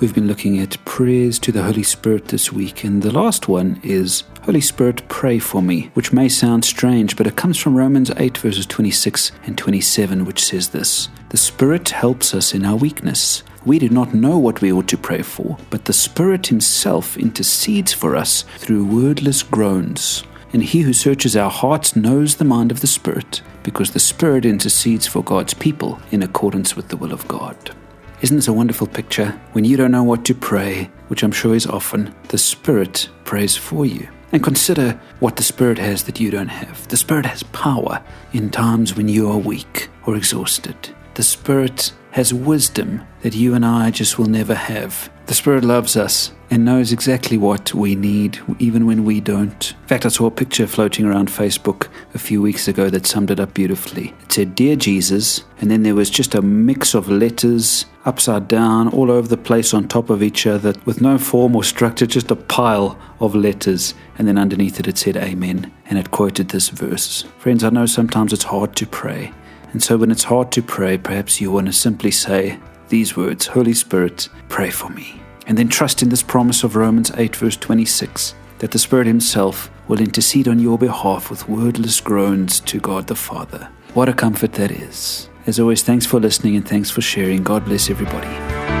We've been looking at prayers to the Holy Spirit this week, and the last one is Holy Spirit, pray for me, which may sound strange, but it comes from Romans 8, verses 26 and 27, which says this The Spirit helps us in our weakness. We do not know what we ought to pray for, but the Spirit Himself intercedes for us through wordless groans. And He who searches our hearts knows the mind of the Spirit, because the Spirit intercedes for God's people in accordance with the will of God. Isn't this a wonderful picture? When you don't know what to pray, which I'm sure is often, the Spirit prays for you. And consider what the Spirit has that you don't have. The Spirit has power in times when you are weak or exhausted. The Spirit has wisdom that you and I just will never have. The Spirit loves us and knows exactly what we need, even when we don't. In fact, I saw a picture floating around Facebook a few weeks ago that summed it up beautifully. It said, Dear Jesus, and then there was just a mix of letters upside down, all over the place on top of each other, with no form or structure, just a pile of letters. And then underneath it, it said, Amen. And it quoted this verse. Friends, I know sometimes it's hard to pray. And so when it's hard to pray, perhaps you want to simply say these words Holy Spirit, pray for me. And then trust in this promise of Romans 8, verse 26, that the Spirit Himself will intercede on your behalf with wordless groans to God the Father. What a comfort that is. As always, thanks for listening and thanks for sharing. God bless everybody.